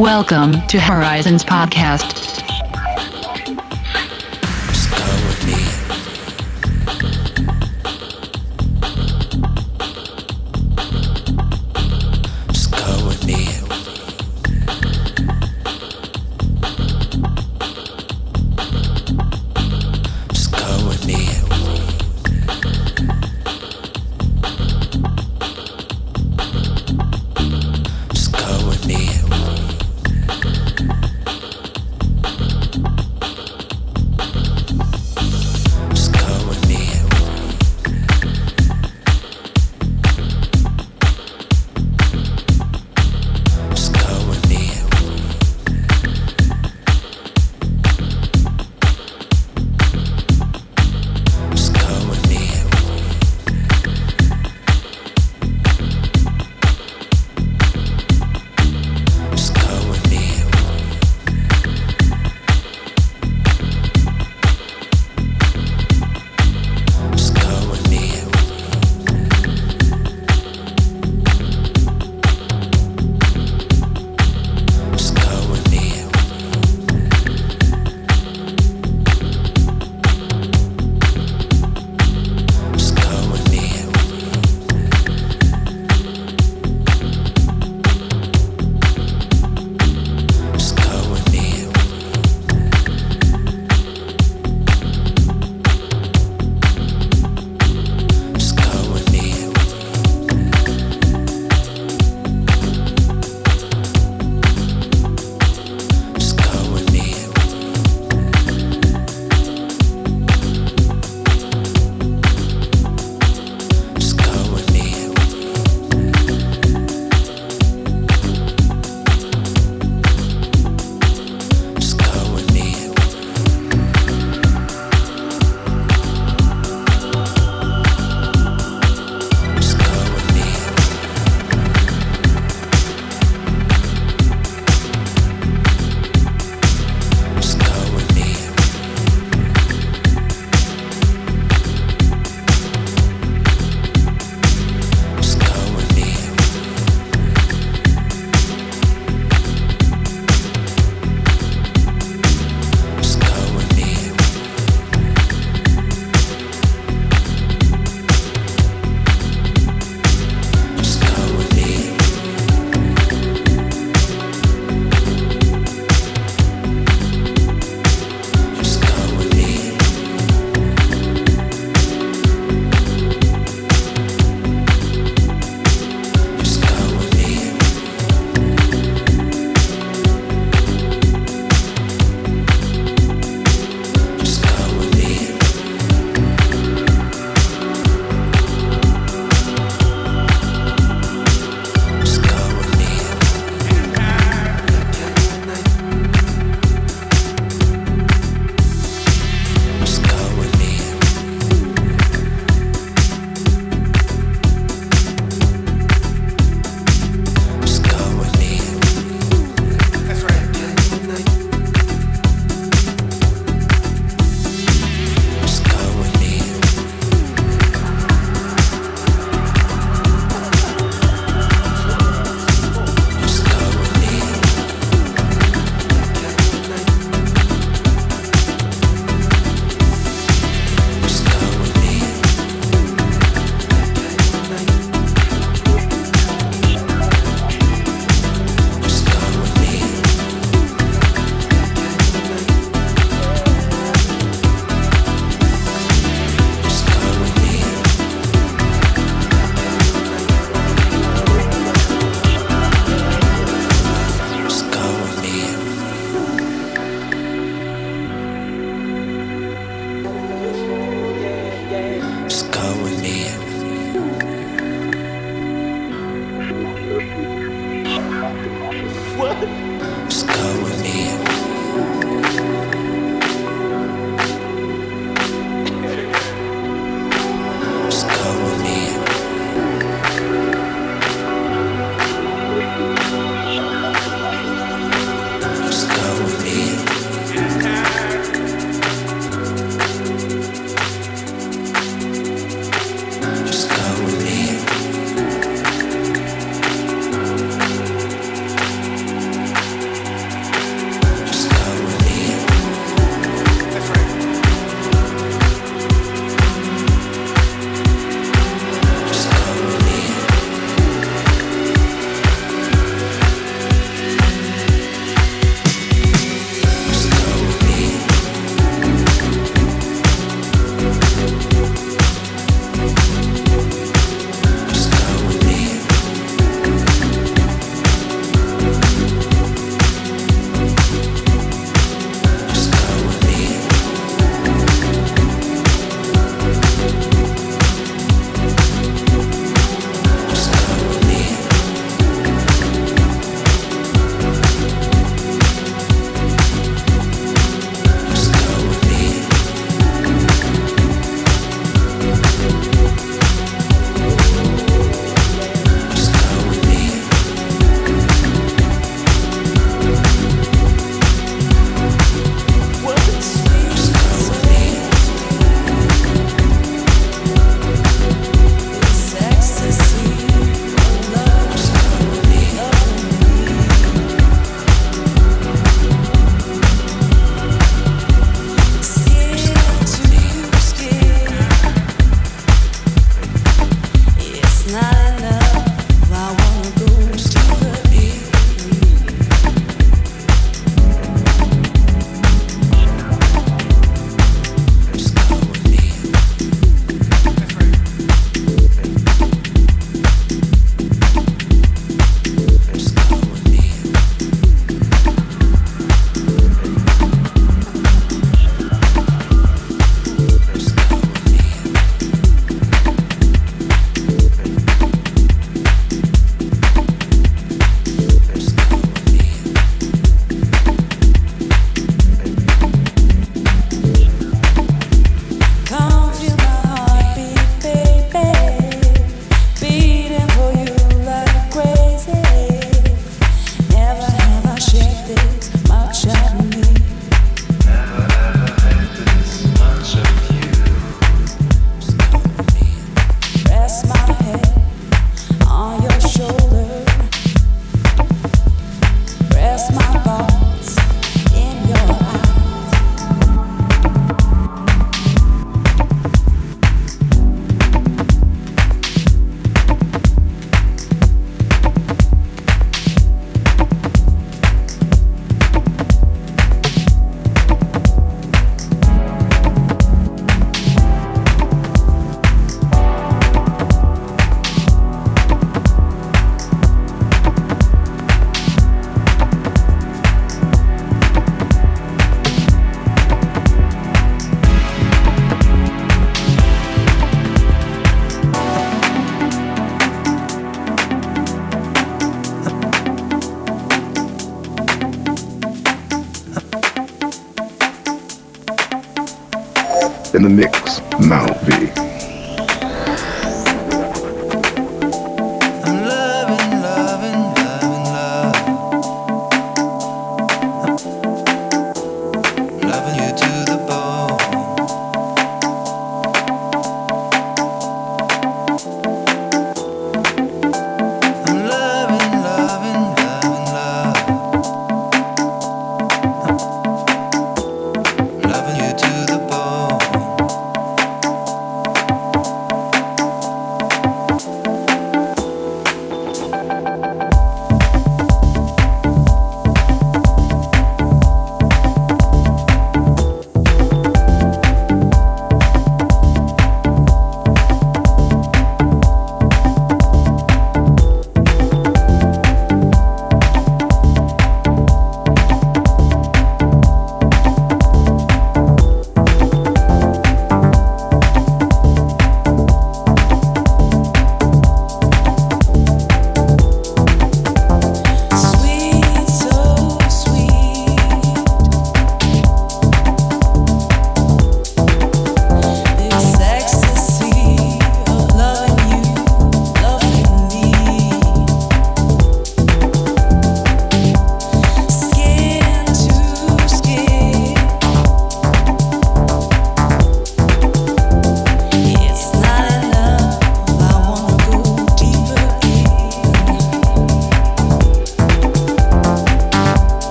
Welcome to Horizons Podcast.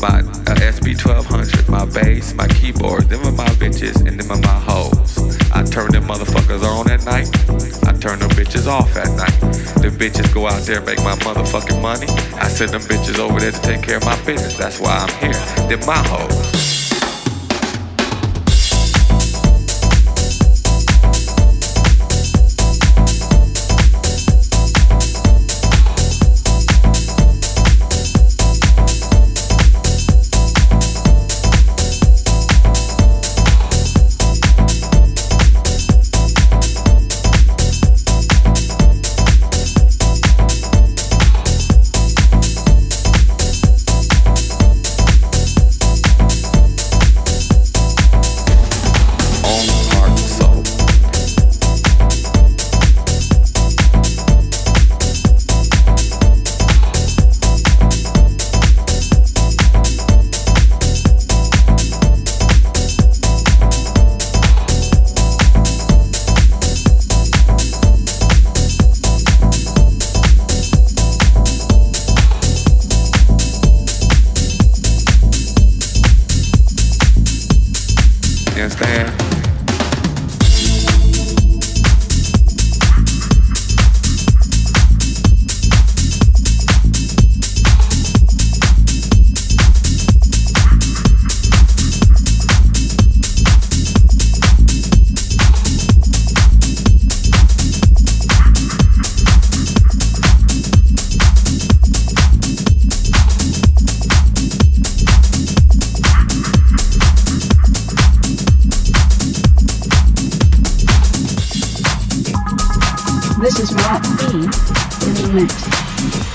my uh, SP-1200, my bass, my keyboard. Them are my bitches and them are my hoes. I turn them motherfuckers on at night. I turn them bitches off at night. The bitches go out there and make my motherfucking money. I send them bitches over there to take care of my business. That's why I'm here. They're my hoes. This is Rock B in the mix.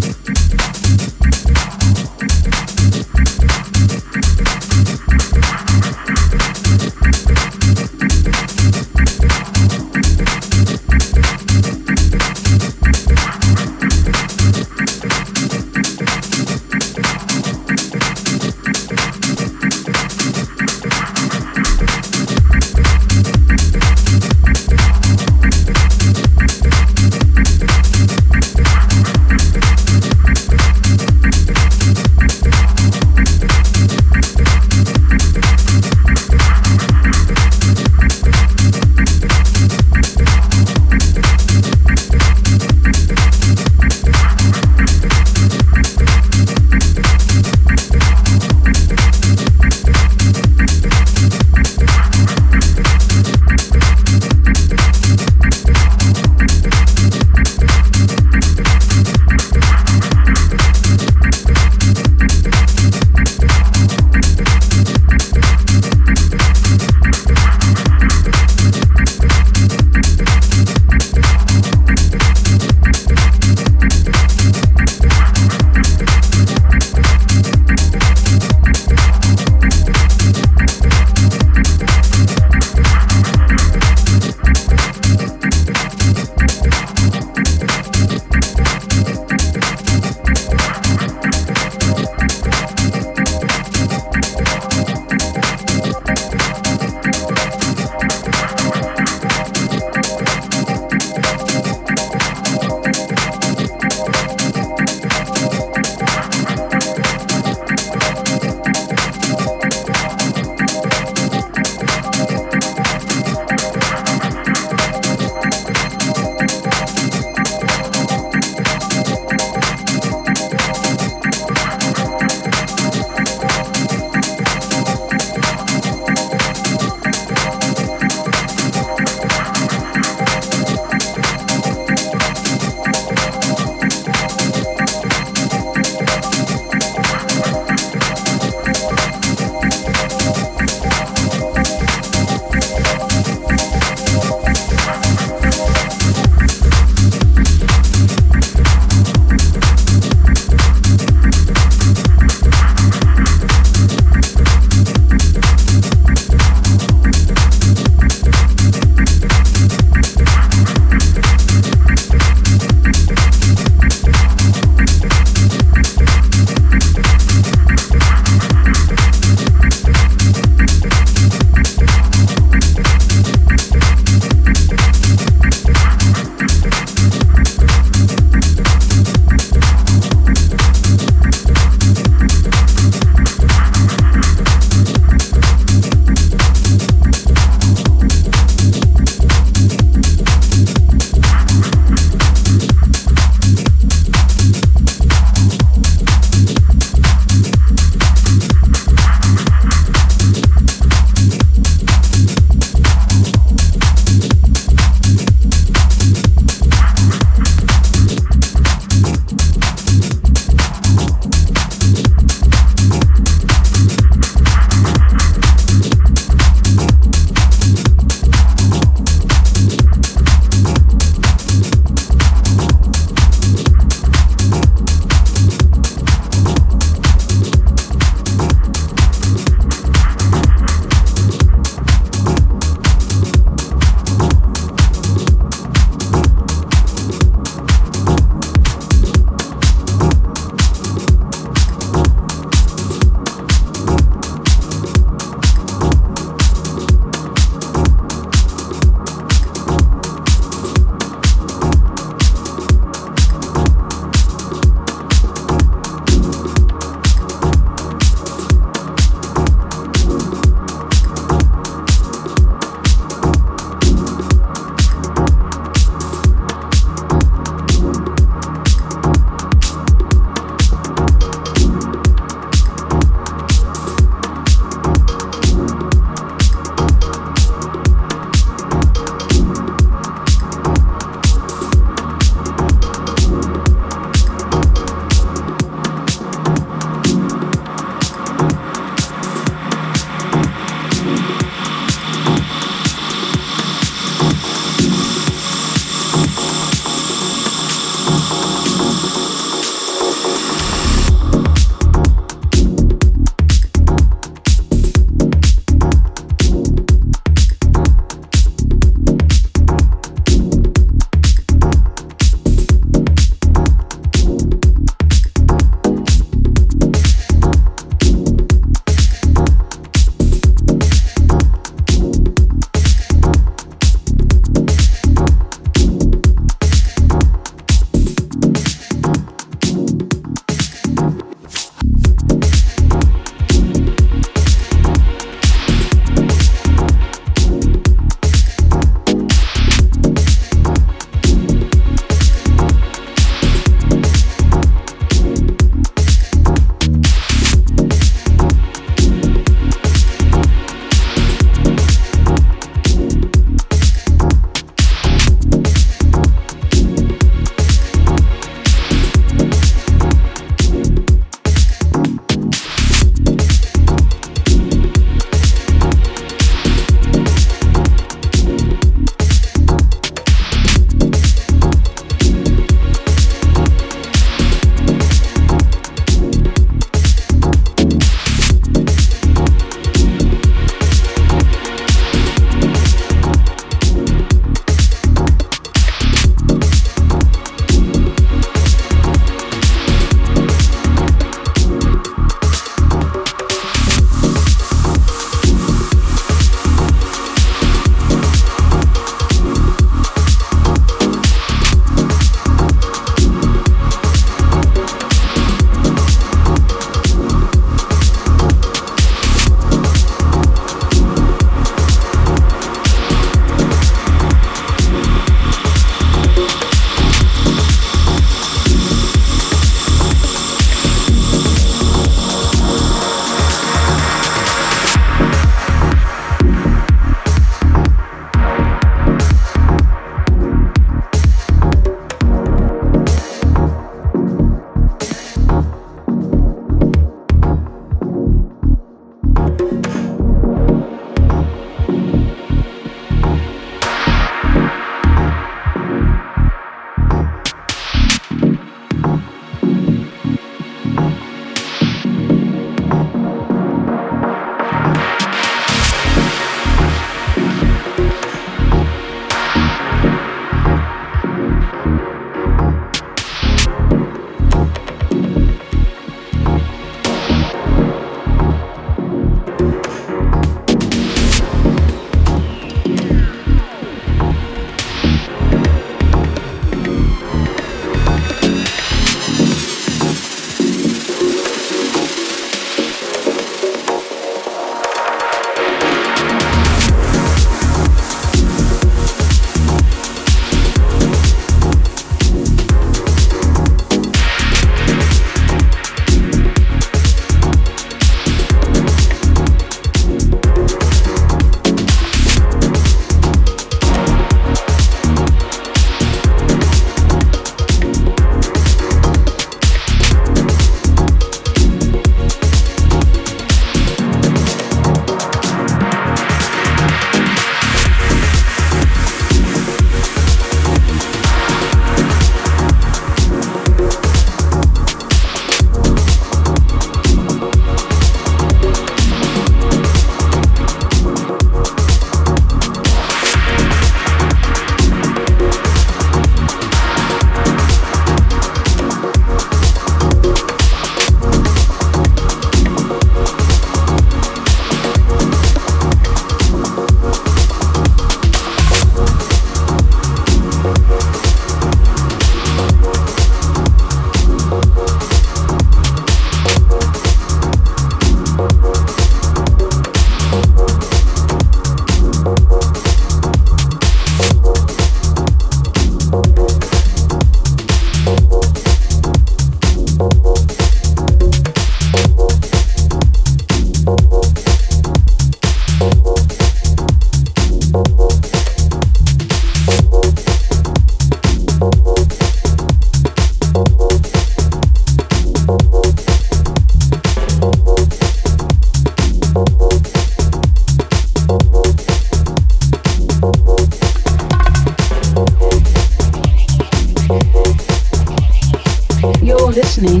listening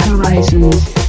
Horizons.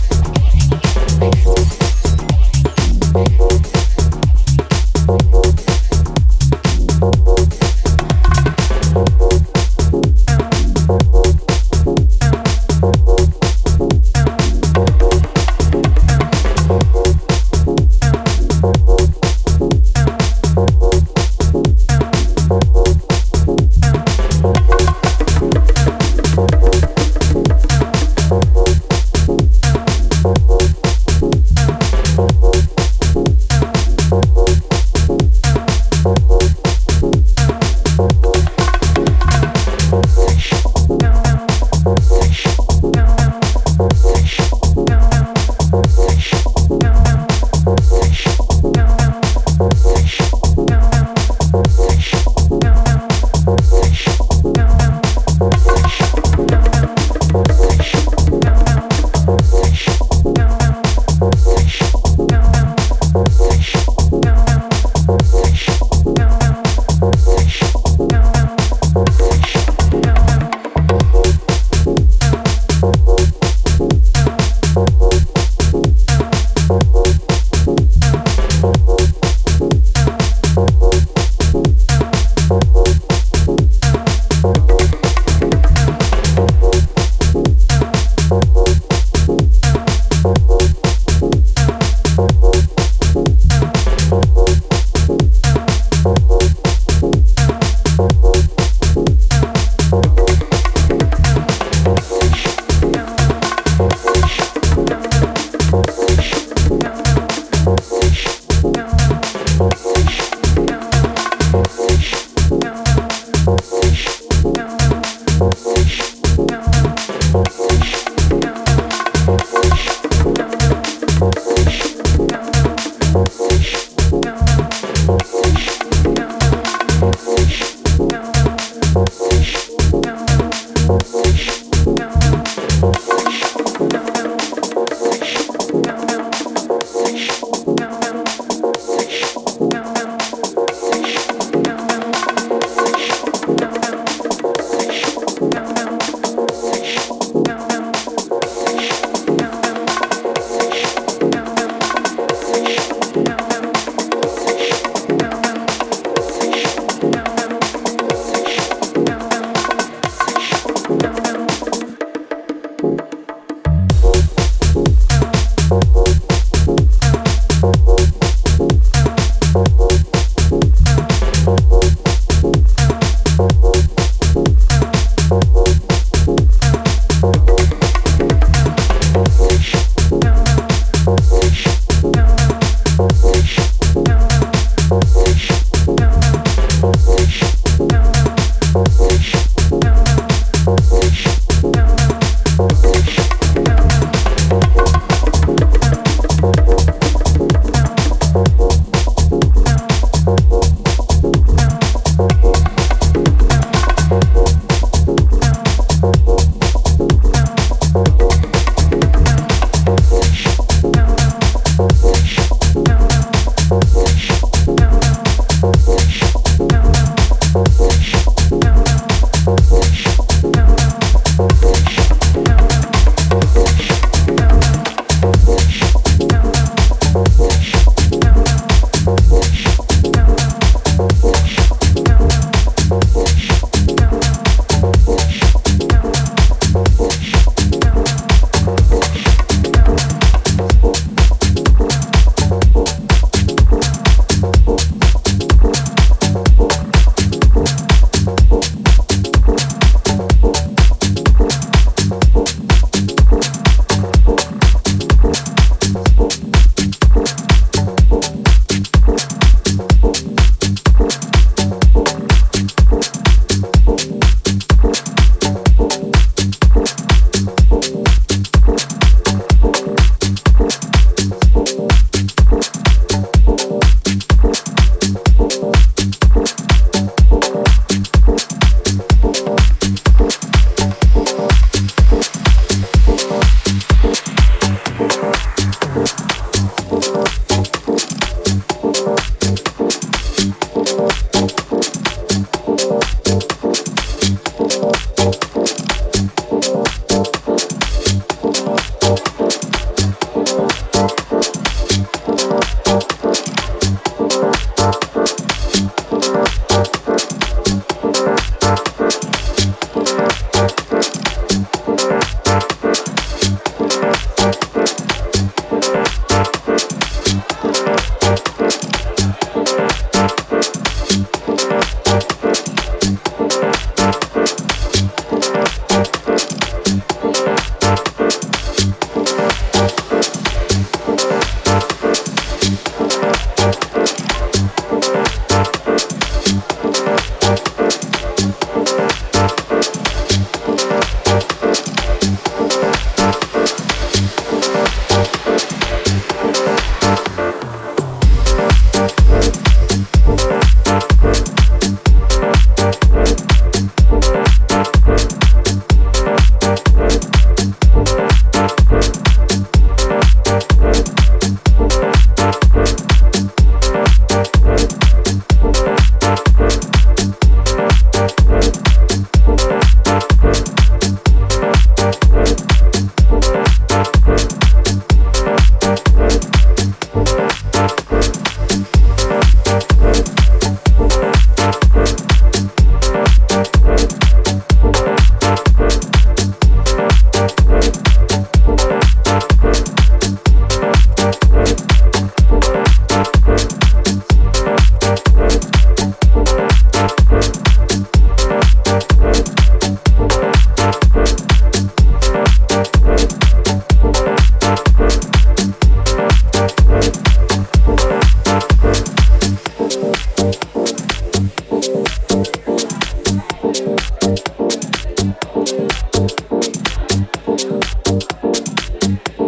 Thank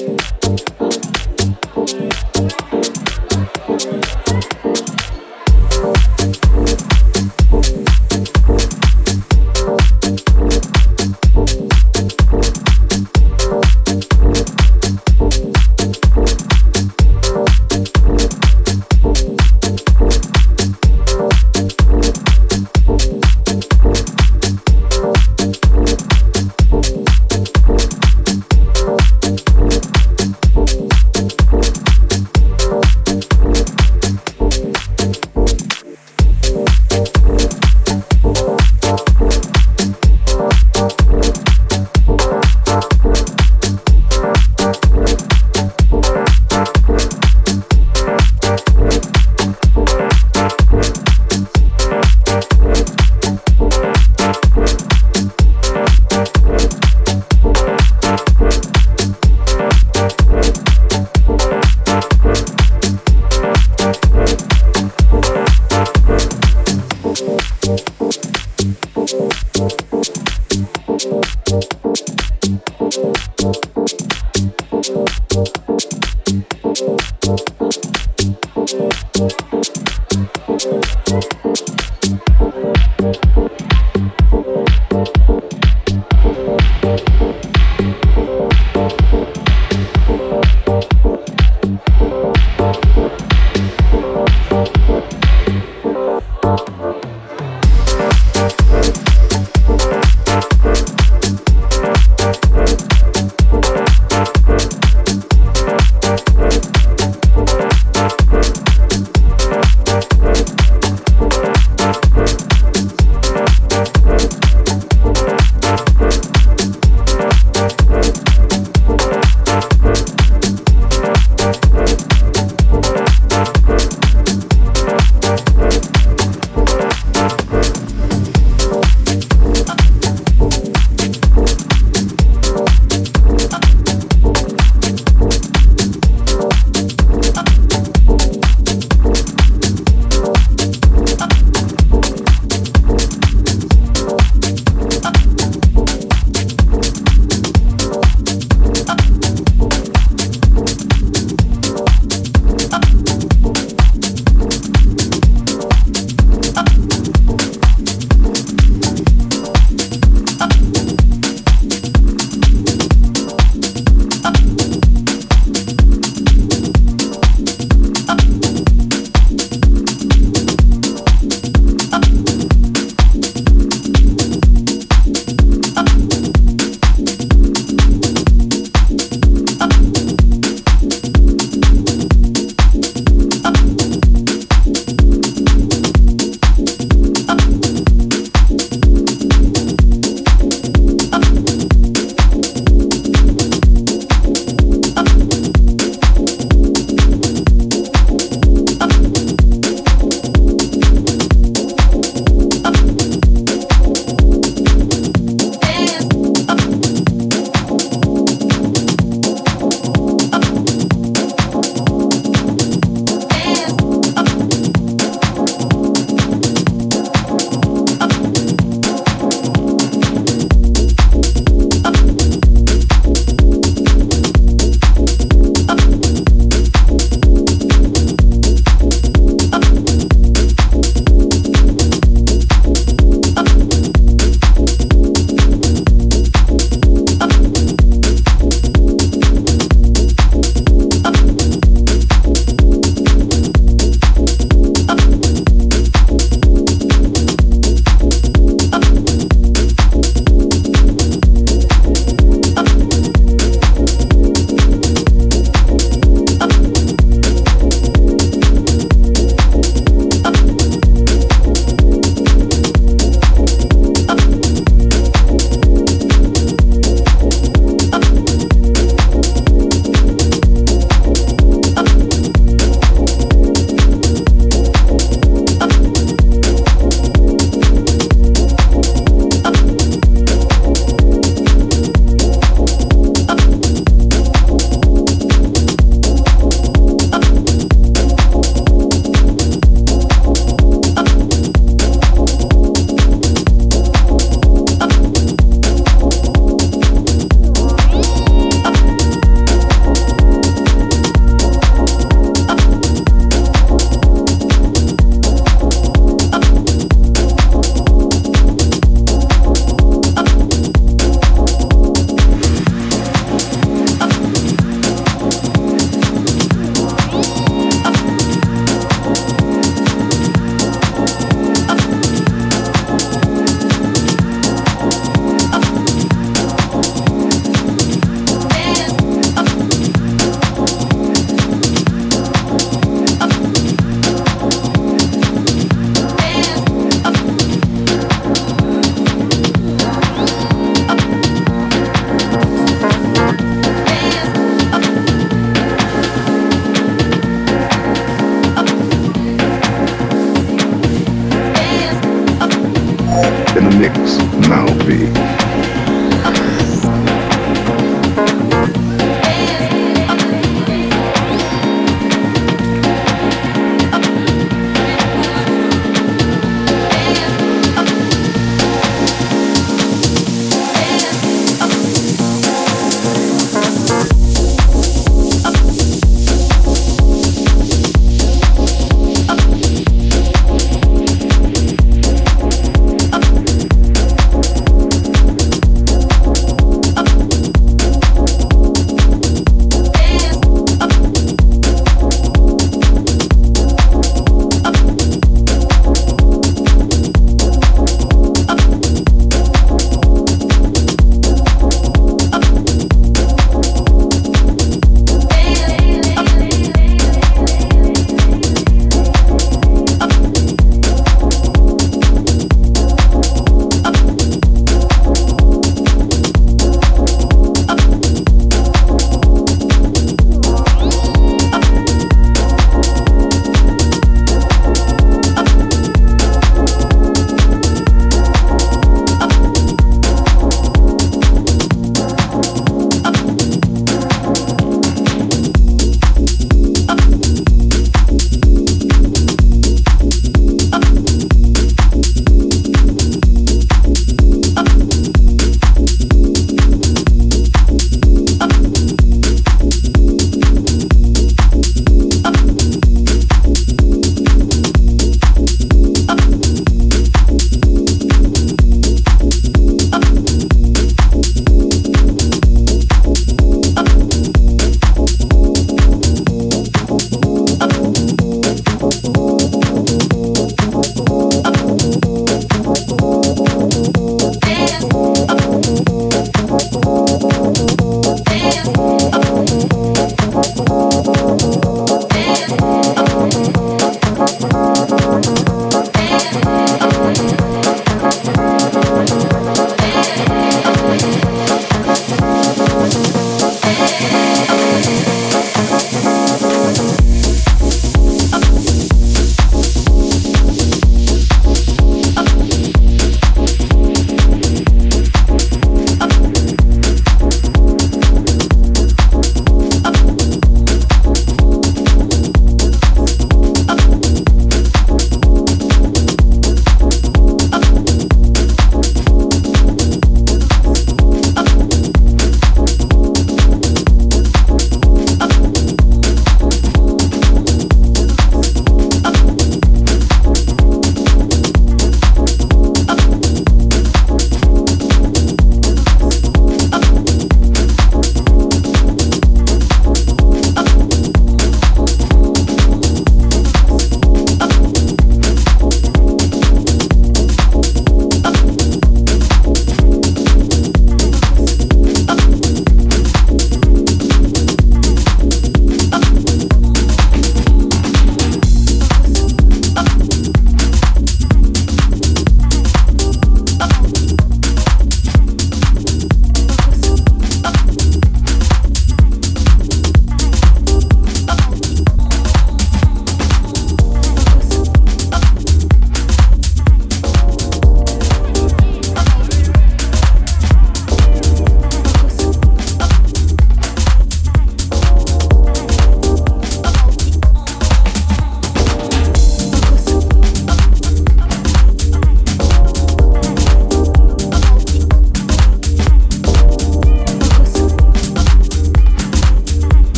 you.